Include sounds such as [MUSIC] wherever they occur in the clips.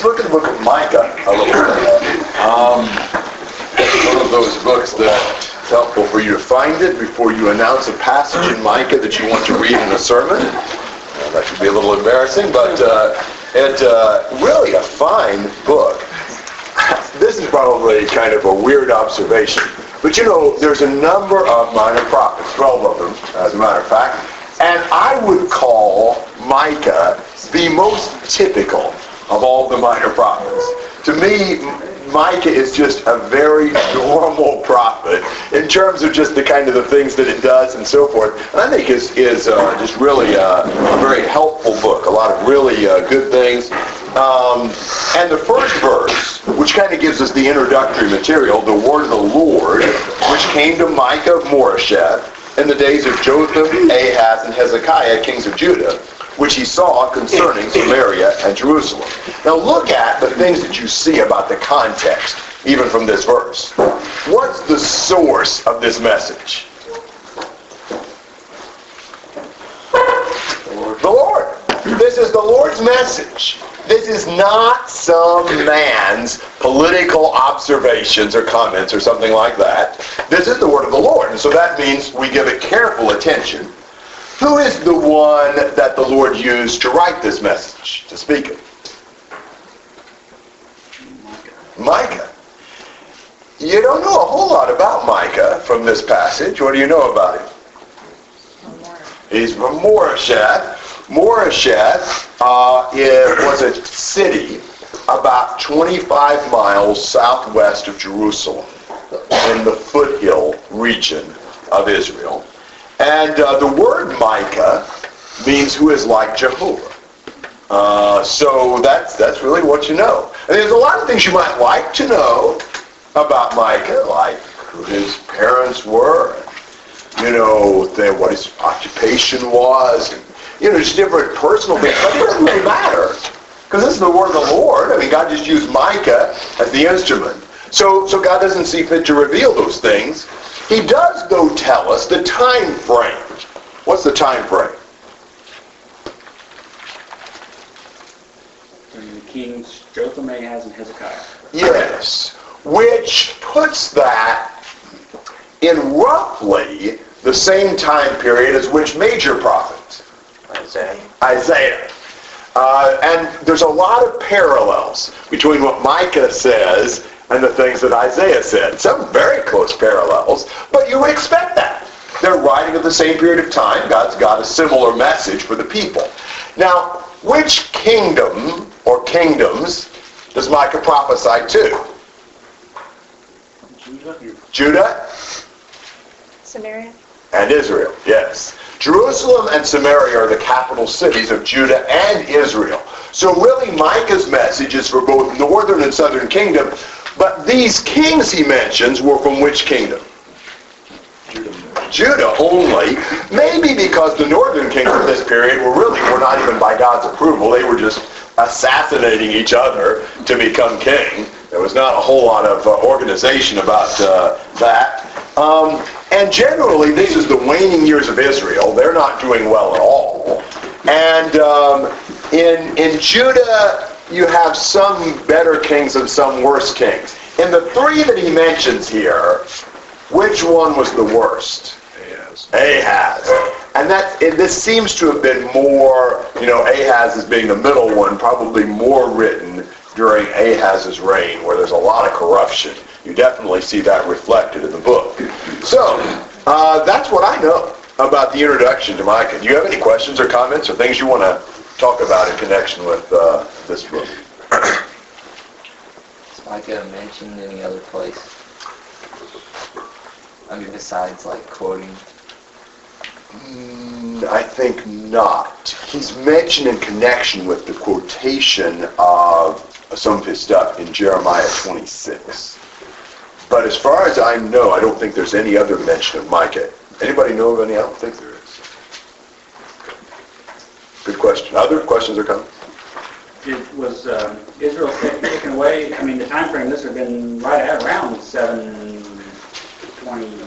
let's look at the book of Micah a little bit. Um, one of those books that it's helpful for you to find it before you announce a passage in Micah that you want to read in a sermon. Uh, that could be a little embarrassing, but uh, it's uh, really a fine book. This is probably kind of a weird observation, but you know, there's a number of minor prophets, 12 of them, as a matter of fact, and I would call Micah the most typical of all the minor prophets. To me, Micah is just a very [LAUGHS] normal prophet in terms of just the kind of the things that it does and so forth. And I think is is uh, just really uh, a very helpful book. A lot of really uh, good things. Um, and the first verse, which kind of gives us the introductory material, the word of the Lord, which came to Micah of Moresheth in the days of Jotham, Ahaz, and Hezekiah, kings of Judah which he saw concerning Samaria and Jerusalem. Now look at the things that you see about the context, even from this verse. What's the source of this message? The Lord. This is the Lord's message. This is not some man's political observations or comments or something like that. This is the word of the Lord. And so that means we give it careful attention who is the one that the Lord used to write this message, to speak it? Micah. Micah? You don't know a whole lot about Micah from this passage. What do you know about him? He's from Moresheth. Moresheth uh, was a city about 25 miles southwest of Jerusalem in the foothill region of Israel. And uh, the word Micah means who is like Jehovah. Uh, so that's that's really what you know. And there's a lot of things you might like to know about Micah, like who his parents were, you know, the, what his occupation was, and, you know, just different personal things. But it doesn't really matter because this is the word of the Lord. I mean, God just used Micah as the instrument. So, so God doesn't see fit to reveal those things. He does, though, tell us the time frame. What's the time frame? the kings Jotham, Ahaz, and Hezekiah. Yes, which puts that in roughly the same time period as which major prophet? Isaiah. Isaiah. Uh, and there's a lot of parallels between what Micah says and the things that Isaiah said. Some very close parallels, but you would expect that. They're writing at the same period of time. God's got a similar message for the people. Now, which kingdom or kingdoms does Micah prophesy to? Judah. Judah Samaria. and Israel, yes. Jerusalem and Samaria are the capital cities of Judah and Israel. So really Micah's message is for both northern and southern kingdom, but these kings he mentions were from which kingdom? Judah. Judah only, maybe because the northern kings of this period were really were not even by God's approval. They were just assassinating each other to become king. There was not a whole lot of uh, organization about uh, that. Um, and generally, this is the waning years of Israel. They're not doing well at all. And um, in in Judah, you have some better kings and some worse kings. In the three that he mentions here, which one was the worst? Ahaz. Ahaz. And that this seems to have been more, you know, Ahaz as being the middle one, probably more written during Ahaz's reign, where there's a lot of corruption. You definitely see that reflected in the book. So, uh, that's what I know about the introduction to Micah. Do you have any questions or comments or things you want to talk about in connection with uh, this book? Is Micah mentioned any other place? I mean, besides like quoting. Mm, I think not. He's mentioned in connection with the quotation of some of his stuff in Jeremiah 26. But as far as I know, I don't think there's any other mention of Micah. Anybody know of any? I don't think there is. Good question. Other questions or comments? It was uh, Israel ta- taken away? I mean, the time frame this would have been right at around 720,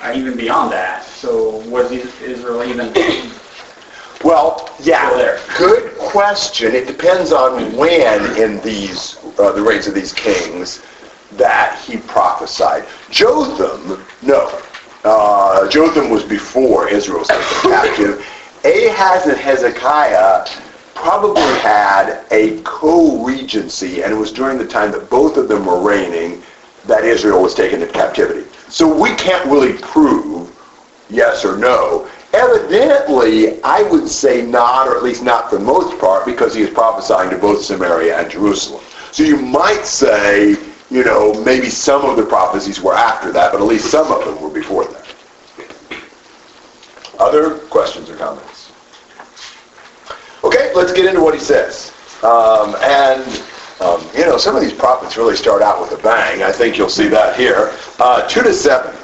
uh, even beyond that. So was Israel even? Well, Yeah, there. good question. It depends on when in these, uh, the reigns of these kings that he prophesied. Jotham, no. Uh, Jotham was before Israel was taken captive. Ahaz and Hezekiah probably had a co-regency, and it was during the time that both of them were reigning that Israel was taken into captivity. So we can't really prove yes or no. Evidently, I would say not, or at least not for the most part, because he is prophesying to both Samaria and Jerusalem. So you might say, you know, maybe some of the prophecies were after that, but at least some of them were before that. Other questions or comments? Okay, let's get into what he says. Um, and, um, you know, some of these prophets really start out with a bang. I think you'll see that here. Uh, 2 to 7.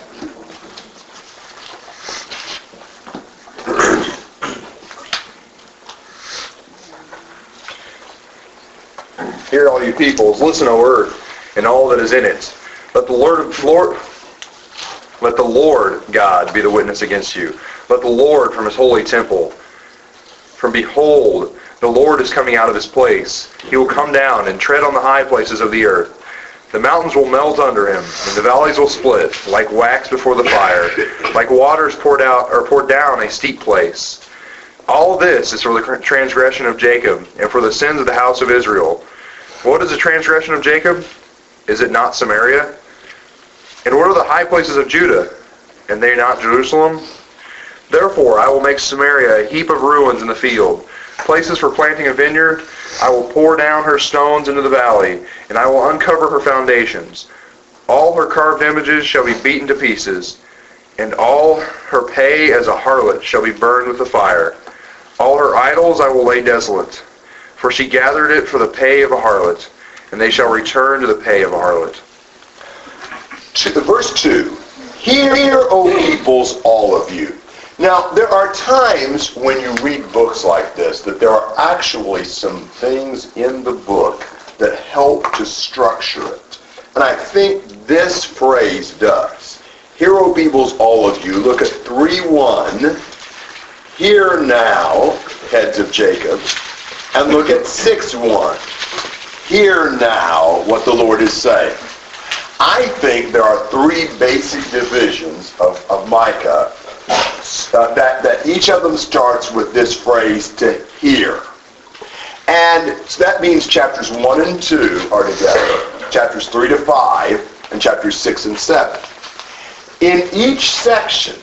[CLEARS THROAT] Hear all you peoples, listen, O earth, and all that is in it. Let the Lord, Lord, let the Lord God be the witness against you. Let the Lord from his holy temple. For behold, the Lord is coming out of his place. He will come down and tread on the high places of the earth. The mountains will melt under him, and the valleys will split, like wax before the fire, like waters poured out or poured down a steep place. All this is for the transgression of Jacob, and for the sins of the house of Israel. What is the transgression of Jacob? Is it not Samaria? And what are the high places of Judah? And they not Jerusalem? Therefore I will make Samaria a heap of ruins in the field, places for planting a vineyard. I will pour down her stones into the valley, and I will uncover her foundations. All her carved images shall be beaten to pieces, and all her pay as a harlot shall be burned with the fire. All her idols I will lay desolate, for she gathered it for the pay of a harlot, and they shall return to the pay of a harlot. To, verse 2, Hear, O peoples, all of you. Now, there are times when you read books like this that there are actually some things in the book that help to structure it. And I think this phrase does. Hear, O all of you. Look at 3.1. Hear now, heads of Jacob. And look at 6.1. Hear now what the Lord is saying. I think there are three basic divisions of, of Micah uh, that, that each of them starts with this phrase, to hear. And so that means chapters 1 and 2 are together, chapters 3 to 5, and chapters 6 and 7. In each section,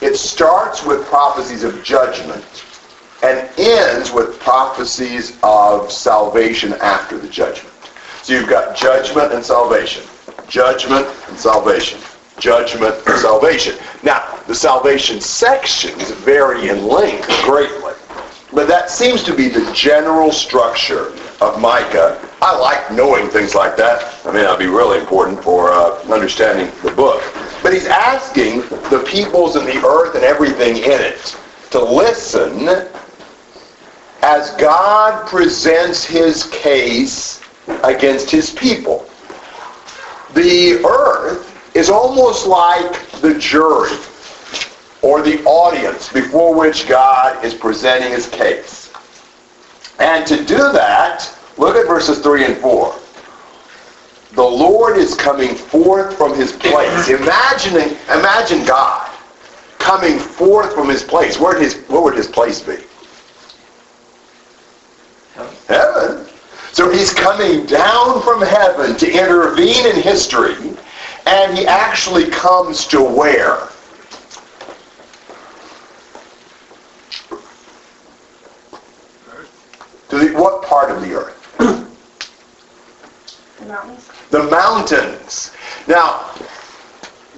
it starts with prophecies of judgment and ends with prophecies of salvation after the judgment. So you've got judgment and salvation, judgment and salvation, judgment and salvation. Now, the salvation sections vary in length greatly, but that seems to be the general structure of Micah. I like knowing things like that. I mean, that'd be really important for uh, understanding the book. But he's asking the peoples and the earth and everything in it to listen as God presents his case against his people. The earth is almost like the jury or the audience before which God is presenting his case. And to do that, look at verses 3 and 4. The Lord is coming forth from his place. Imagining, imagine God coming forth from his place. Where, his, where would his place be? Heaven. So he's coming down from heaven to intervene in history, and he actually comes to where? To the, what part of the earth? The mountains. The mountains. Now,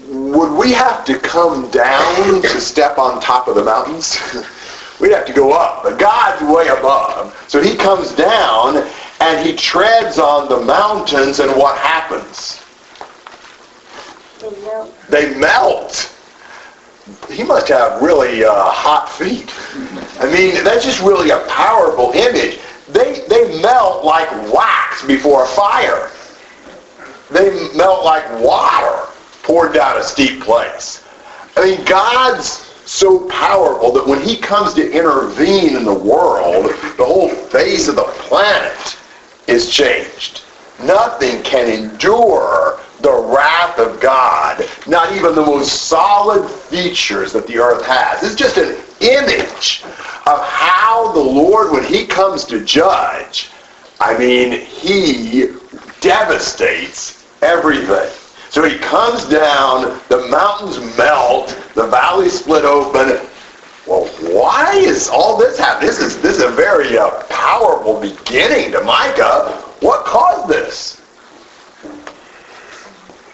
would we have to come down to step on top of the mountains? [LAUGHS] We'd have to go up, but God's way above. So he comes down and he treads on the mountains and what happens? They melt. They melt. He must have really uh, hot feet. I mean, that's just really a powerful image. They, they melt like wax before a fire. They melt like water poured down a steep place. I mean, God's so powerful that when he comes to intervene in the world, the whole face of the planet is changed. Nothing can endure the wrath of God, not even the most solid features that the earth has. It's just an image of how the Lord, when he comes to judge, I mean, he devastates everything. So he comes down, the mountains melt, the valleys split open. Well, why is all this happening? This is this is a very uh, powerful beginning to Micah. What caused this?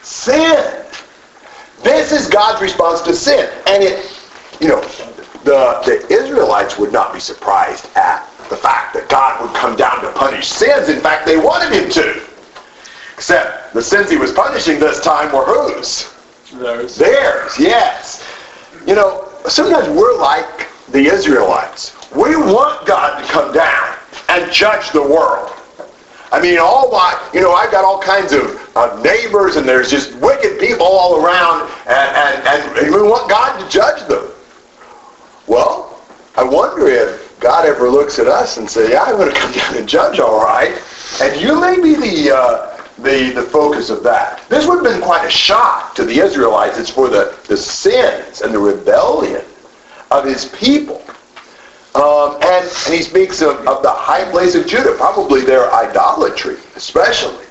Sin. This is God's response to sin, and it, you know, the the Israelites would not be surprised at the fact that God would come down to punish sins. In fact, they wanted him to. Except the sins he was punishing this time were whose? Theirs. Theirs, yes. You know, sometimes we're like the Israelites. We want God to come down and judge the world. I mean, all my, you know, I've got all kinds of uh, neighbors and there's just wicked people all around and, and, and we want God to judge them. Well, I wonder if God ever looks at us and says, yeah, I'm going to come down and judge all right. And you may be the, uh, the, the focus of that. This would have been quite a shock to the Israelites. It's for the, the sins and the rebellion of his people. Um, and, and he speaks of, of the high place of Judah, probably their idolatry, especially.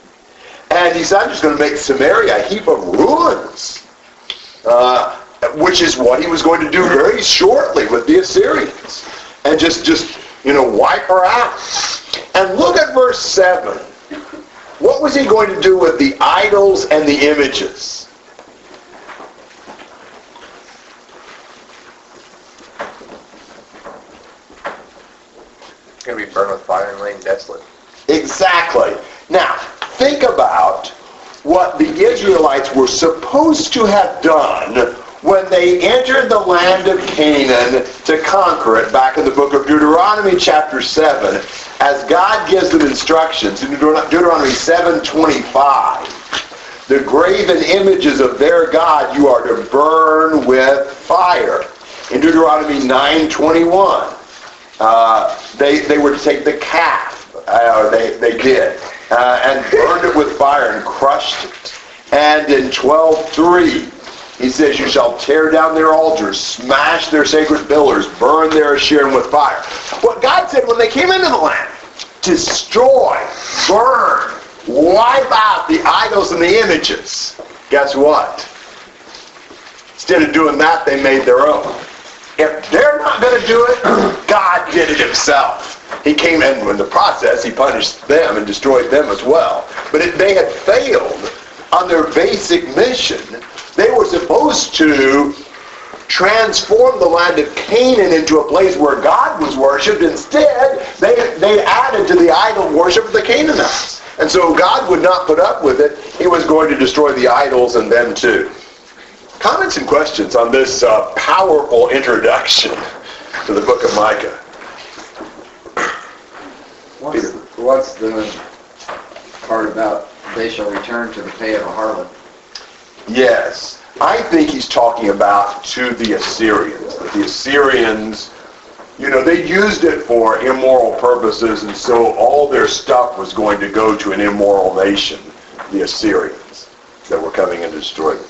And he's not just going to make Samaria a heap of ruins, uh, which is what he was going to do very shortly with the Assyrians. And just, just, you know, wipe her out. And look at verse 7. What was he going to do with the idols and the images? It's going to be burned with fire and laid desolate. Exactly. Now, think about what the Israelites were supposed to have done when they entered the land of Canaan to conquer it back in the book of Deuteronomy chapter 7 as God gives them instructions. In Deuteronomy 7:25 the graven images of their God you are to burn with fire. In Deuteronomy 9:21 uh, they, they were to take the calf, uh, they, they did, uh, and burned it with fire and crushed it. And in 12.3, he says, you shall tear down their altars, smash their sacred pillars, burn their Asherim with fire. What God said when they came into the land, destroy, burn, wipe out the idols and the images. Guess what? Instead of doing that, they made their own. If they're not going to do it, [CLEARS THROAT] God did it himself. He came in in the process, he punished them and destroyed them as well. But if they had failed on their basic mission, they were supposed to transform the land of Canaan into a place where God was worshipped. Instead, they, they added to the idol worship of the Canaanites. And so God would not put up with it. He was going to destroy the idols and them too. Comments and questions on this uh, powerful introduction to the book of Micah? What's, what's the part about they shall return to the pay of a harlot? Yes. I think he's talking about to the Assyrians. That the Assyrians, you know, they used it for immoral purposes, and so all their stuff was going to go to an immoral nation, the Assyrians, that were coming and destroying.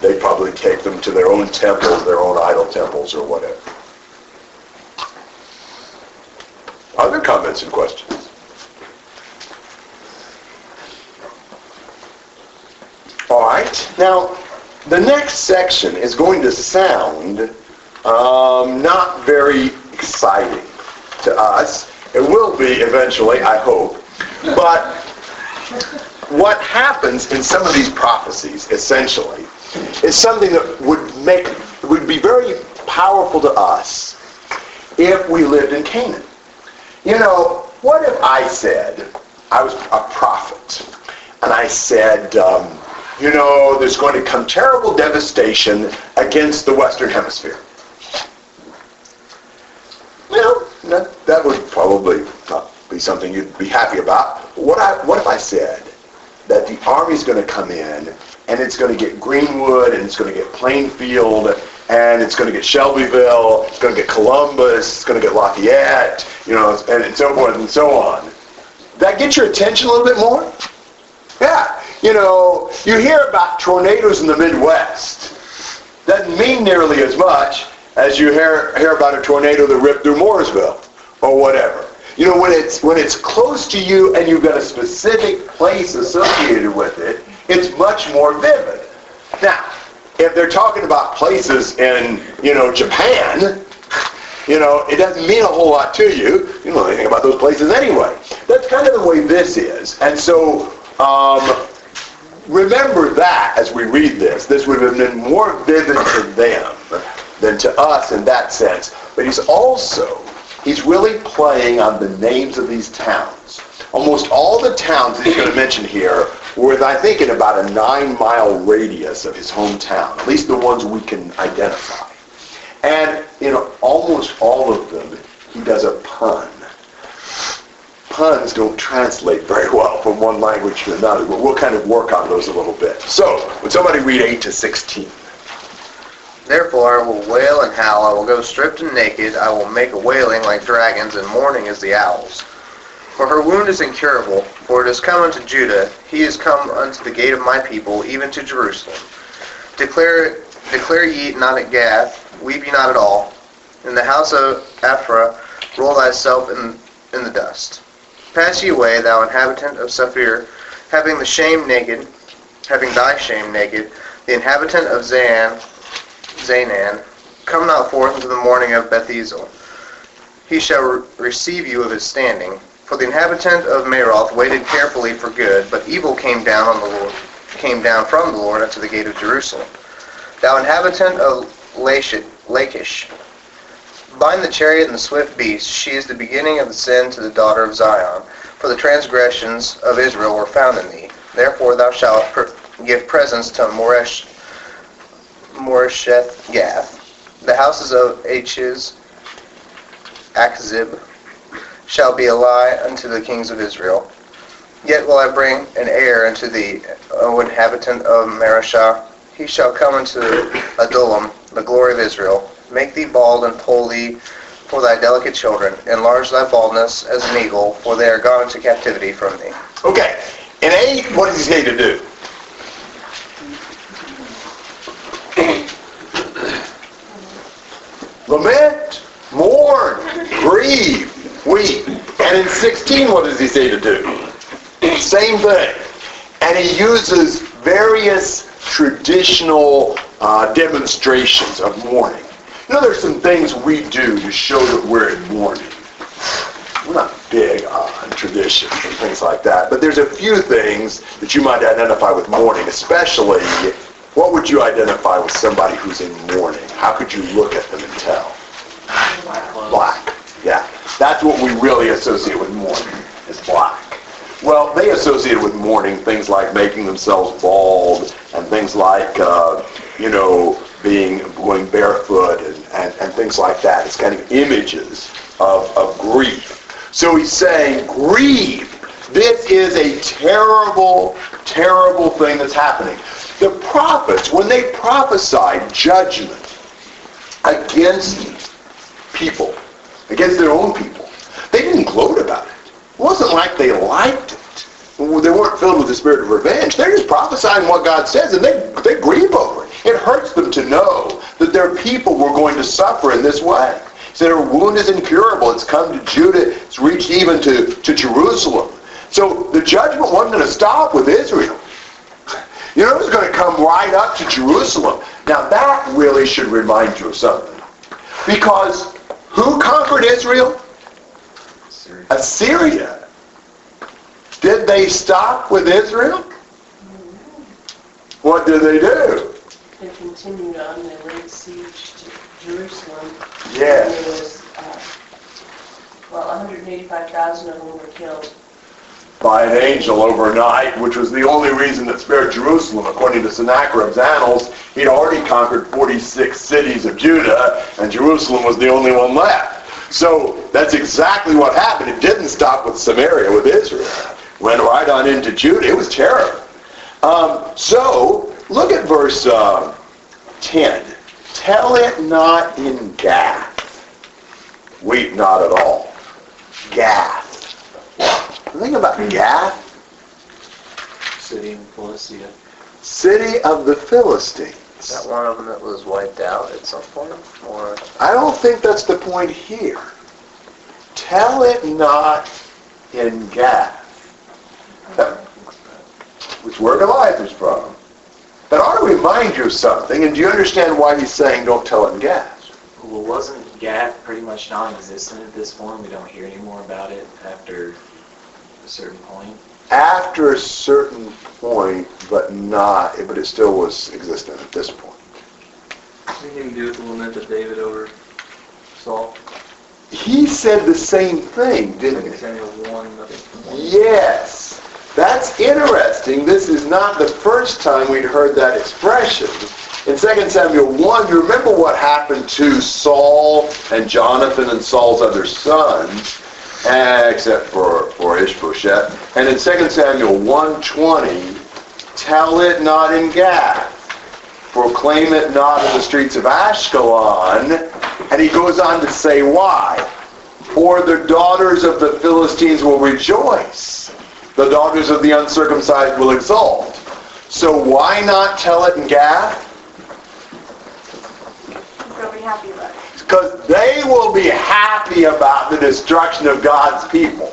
They'd probably take them to their own temples, their own idol temples, or whatever. Other comments and questions? All right. Now, the next section is going to sound um, not very exciting to us. It will be eventually, I hope. But what happens in some of these prophecies, essentially, is something that would make would be very powerful to us if we lived in Canaan. You know, what if I said I was a prophet and I said, um, you know, there's going to come terrible devastation against the Western Hemisphere. Well, that, that would probably not be something you'd be happy about. What, I, what if I said that the army's going to come in and it's going to get Greenwood and it's going to get Plainfield and it's going to get Shelbyville, it's going to get Columbus, it's going to get Lafayette, you know, and, and so forth and so on. That gets your attention a little bit more? Yeah, you know, you hear about tornadoes in the Midwest. Doesn't mean nearly as much as you hear, hear about a tornado that ripped through Mooresville or whatever. You know, when it's when it's close to you and you've got a specific place associated with it, it's much more vivid. Now, if they're talking about places in, you know, Japan, you know, it doesn't mean a whole lot to you. You don't know anything about those places anyway. That's kind of the way this is. And so, um, remember that as we read this. This would have been more vivid to them than to us in that sense. But he's also he's really playing on the names of these towns. Almost all the towns he's going to mention here were, I think, in about a nine-mile radius of his hometown, at least the ones we can identify. And in almost all of them, he does a pun. Puns don't translate very well from one language to another, but we'll kind of work on those a little bit. So, would somebody read 8 to 16? Therefore I will wail and howl, I will go stripped and naked, I will make a wailing like dragons, and mourning as the owls. For her wound is incurable, for it is come unto Judah, he is come unto the gate of my people, even to Jerusalem. Declare, declare ye not at Gath, weep ye not at all. In the house of Aphrah, roll thyself in, in the dust. Pass ye away, thou inhabitant of Saphir, having the shame naked, having thy shame naked, the inhabitant of Zan, Zanan, come not forth into the morning of Bethezel. He shall re- receive you of his standing. For the inhabitant of Maroth waited carefully for good, but evil came down on the Lord, came down from the Lord unto the gate of Jerusalem. Thou inhabitant of Lachish, bind the chariot and the swift beast. She is the beginning of the sin to the daughter of Zion. For the transgressions of Israel were found in thee. Therefore thou shalt give presents to Moresh, Moresheth Gath. The houses of Achiz, Achzib, shall be a lie unto the kings of Israel. Yet will I bring an heir unto thee, O uh, inhabitant of Mareshah. He shall come unto Adullam, the glory of Israel. Make thee bald and pull thee for thy delicate children. Enlarge thy baldness as an eagle, for they are gone into captivity from thee. Okay. In 8, what does he say to do? Lament, mourn, grieve, weep. And in 16, what does he say to do? Same thing. And he uses various traditional uh, demonstrations of mourning. You know, there's some things we do to show that we're in mourning. We're not big on traditions and things like that, but there's a few things that you might identify with mourning, especially what would you identify with somebody who's in mourning? How could you look at them and tell? That's what we really associate with mourning, is black. Well, they associated with mourning things like making themselves bald and things like, uh, you know, being going barefoot and, and, and things like that. It's kind of images of, of grief. So he's saying, grieve. This is a terrible, terrible thing that's happening. The prophets, when they prophesied judgment against people, against their own people, they didn't gloat about it. It wasn't like they liked it. They weren't filled with the spirit of revenge. They're just prophesying what God says, and they, they grieve over it. It hurts them to know that their people were going to suffer in this way. So their wound is incurable. It's come to Judah. It's reached even to, to Jerusalem. So the judgment wasn't going to stop with Israel. You know, it was going to come right up to Jerusalem. Now that really should remind you of something. Because who conquered Israel? Assyria. Assyria. Did they stop with Israel? What did they do? They continued on, they laid siege to Jerusalem. Yes. And there was, uh, well, 185,000 of them were killed. By an angel overnight, which was the only reason that spared Jerusalem. According to Sennacherib's annals, he'd already conquered 46 cities of Judah, and Jerusalem was the only one left. So that's exactly what happened. It didn't stop with Samaria, with Israel. Went right on into Judah. It was terrible. Um, so, look at verse uh, 10. Tell it not in Gath. Weep not at all. Gath. Think about Gath, City in Philistia. city of the Philistines. Is that one of them that was wiped out at some point? Or I don't think that's the point here. Tell it not in Gath. Which where Goliath is from. That ought to remind you of something, and do you understand why he's saying don't tell it in Gath? Well, wasn't Gath pretty much non-existent at this point? We don't hear any more about it after a certain point. After a certain point, but not, but it still was existent at this point. Anything to do with the lament of David over Saul? He said the same thing, didn't he? Samuel 1. Yes. That's interesting. This is not the first time we'd heard that expression. In 2 Samuel 1, you remember what happened to Saul and Jonathan and Saul's other sons, except for, for Ishbosheth. And in 2 Samuel 1.20, tell it not in Gath, proclaim it not in the streets of Ashkelon. And he goes on to say why. For the daughters of the Philistines will rejoice. The daughters of the uncircumcised will exult. So why not tell it in Gath? They'll be happy about it. Because they will be happy about the destruction of God's people.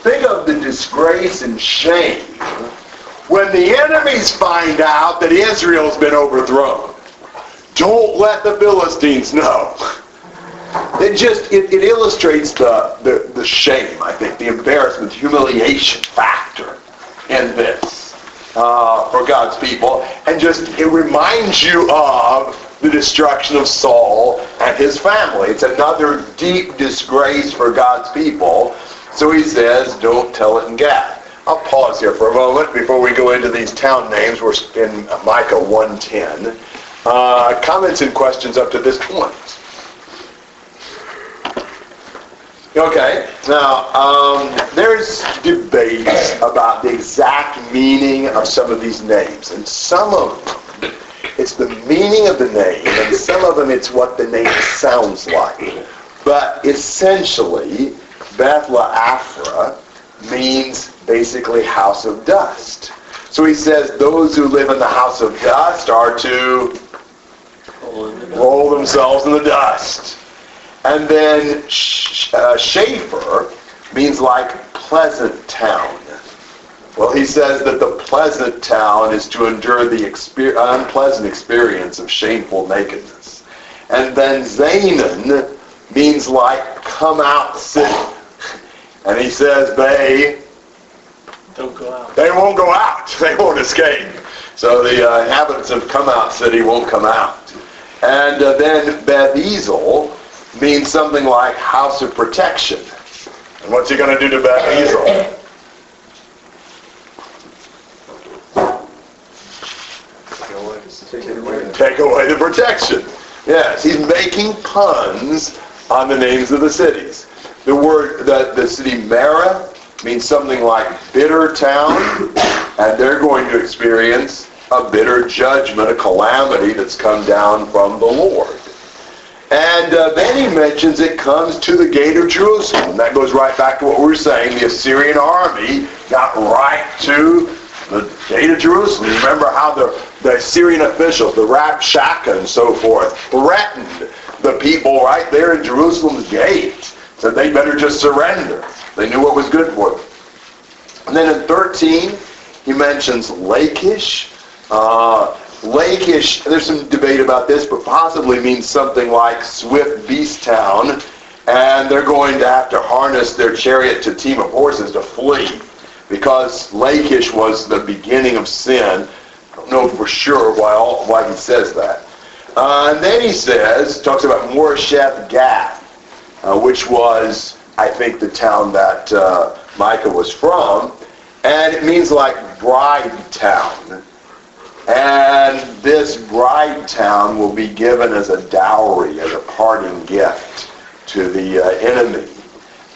Think of the disgrace and shame when the enemies find out that Israel's been overthrown. Don't let the Philistines know. It just, it, it illustrates the, the, the shame, I think, the embarrassment, humiliation factor in this uh, for God's people. And just, it reminds you of the destruction of Saul and his family. It's another deep disgrace for God's people. So he says, don't tell it in Gath. I'll pause here for a moment before we go into these town names. We're in Micah 110. Uh, comments and questions up to this point? Okay, now, um, there's debates about the exact meaning of some of these names, and some of them, it's the meaning of the name, and some of them, it's what the name sounds like. But essentially, Bethla Afra means basically house of dust. So he says those who live in the house of dust are to roll themselves in the dust. And then uh, Shaphir means like pleasant town. Well, he says that the pleasant town is to endure the exper- unpleasant experience of shameful nakedness. And then Zanan means like come out city. And he says they Don't go out. they won't go out. [LAUGHS] They won't escape. So the uh, inhabitants of come out city won't come out. And uh, then Beth Ezel means something like house of protection. And what's he going to do to Beth [LAUGHS] Take away the protection. Yes, he's making puns on the names of the cities. The word, the, the city Mara means something like bitter town, and they're going to experience a bitter judgment, a calamity that's come down from the Lord. And uh, then he mentions it comes to the gate of Jerusalem. That goes right back to what we were saying. The Assyrian army got right to the gate of Jerusalem. Remember how the, the Assyrian officials, the Rabshakeh and so forth, threatened the people right there in Jerusalem's gate. Said they better just surrender. They knew what was good for them. And then in 13, he mentions Lachish. Uh, Lachish, there's some debate about this, but possibly means something like swift beast town. And they're going to have to harness their chariot to team of horses to flee. Because Lachish was the beginning of sin. I don't know for sure why, all, why he says that. Uh, and then he says, talks about Moresheth Gath, uh, which was, I think, the town that uh, Micah was from. And it means like bride town. And this bride town will be given as a dowry, as a parting gift to the uh, enemy.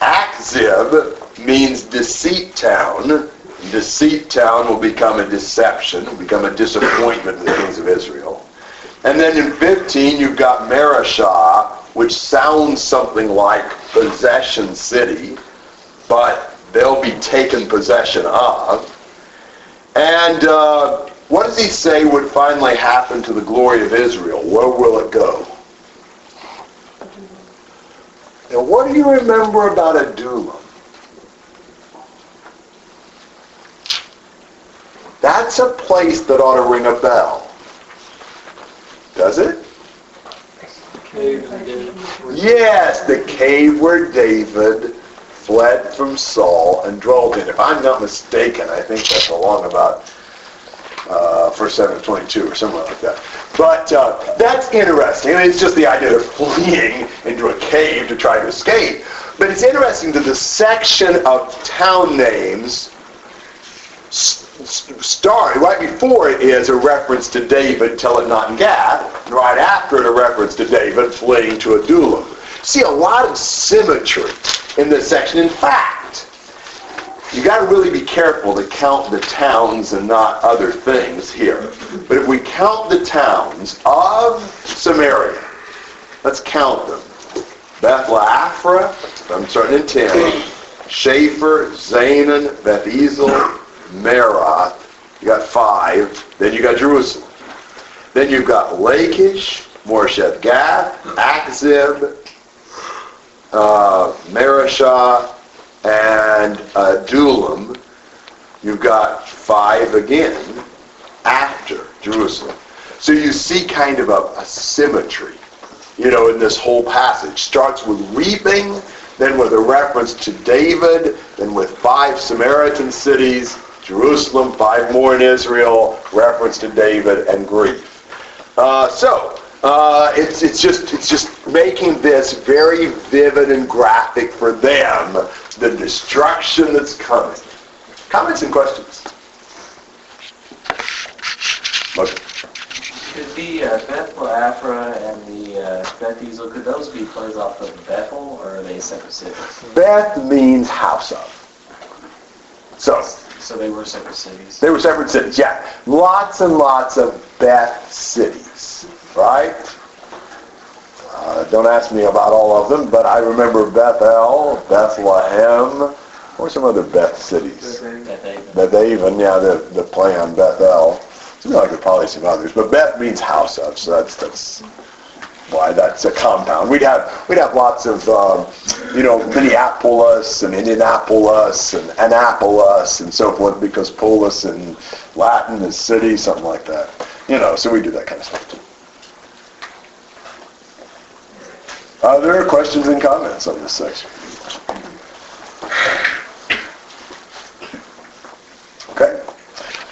Achzib means deceit town. Deceit town will become a deception, will become a disappointment to the kings of Israel. And then in 15, you've got Mareshah, which sounds something like possession city, but they'll be taken possession of. And uh, what does he say would finally happen to the glory of Israel? Where will it go? Now, what do you remember about Adullam? That's a place that ought to ring a bell. Does it? Yes, the cave where David fled from Saul and dwelt in. If I'm not mistaken, I think that's along about uh, 1 Samuel 22 or somewhere like that. But uh, that's interesting. I mean, it's just the idea of fleeing into a cave to try to escape. But it's interesting that the section of town names s- s- start right before it is a reference to David, tell it not in Gath, and right after it a reference to David fleeing to Adullam. See a lot of symmetry in this section. In fact, you got to really be careful to count the towns and not other things here. But if we count the towns of Samaria, let's count them. Bethlehem, I'm starting in 10. Shaphir, Zanan, Beth Ezel, Merath. You got five. Then you got Jerusalem. Then you've got Lachish, Moresheth Gath, Achzib, uh, Mareshah, and uh, Adullam. You've got five again after Jerusalem. So you see kind of a, a symmetry, you know, in this whole passage. Starts with weeping, then with a reference to David, then with five Samaritan cities, Jerusalem, five more in Israel, reference to David, and grief. Uh, so uh, it's it's just it's just making this very vivid and graphic for them, the destruction that's coming. Comments and questions? Okay. Could the uh, Beth Afra and the uh, Beth Ezel, could those be plays off of Bethel, or are they separate cities? Beth means house of. So So they were separate cities? they were separate cities. Yeah, lots and lots of Beth cities, right? Uh, don't ask me about all of them, but I remember Bethel, Bethlehem, or some other Beth cities. Beth Beth Aven, yeah, the, the play on Bethel. Seems like there are probably some others, but Beth means house of, so that's that's why that's a compound. We'd have we'd have lots of um, you know Minneapolis and Indianapolis and Annapolis and so forth because polis in Latin is city, something like that. You know, so we do that kind of stuff too. Other questions and comments on this section? Okay.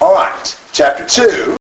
All right. Chapter 2.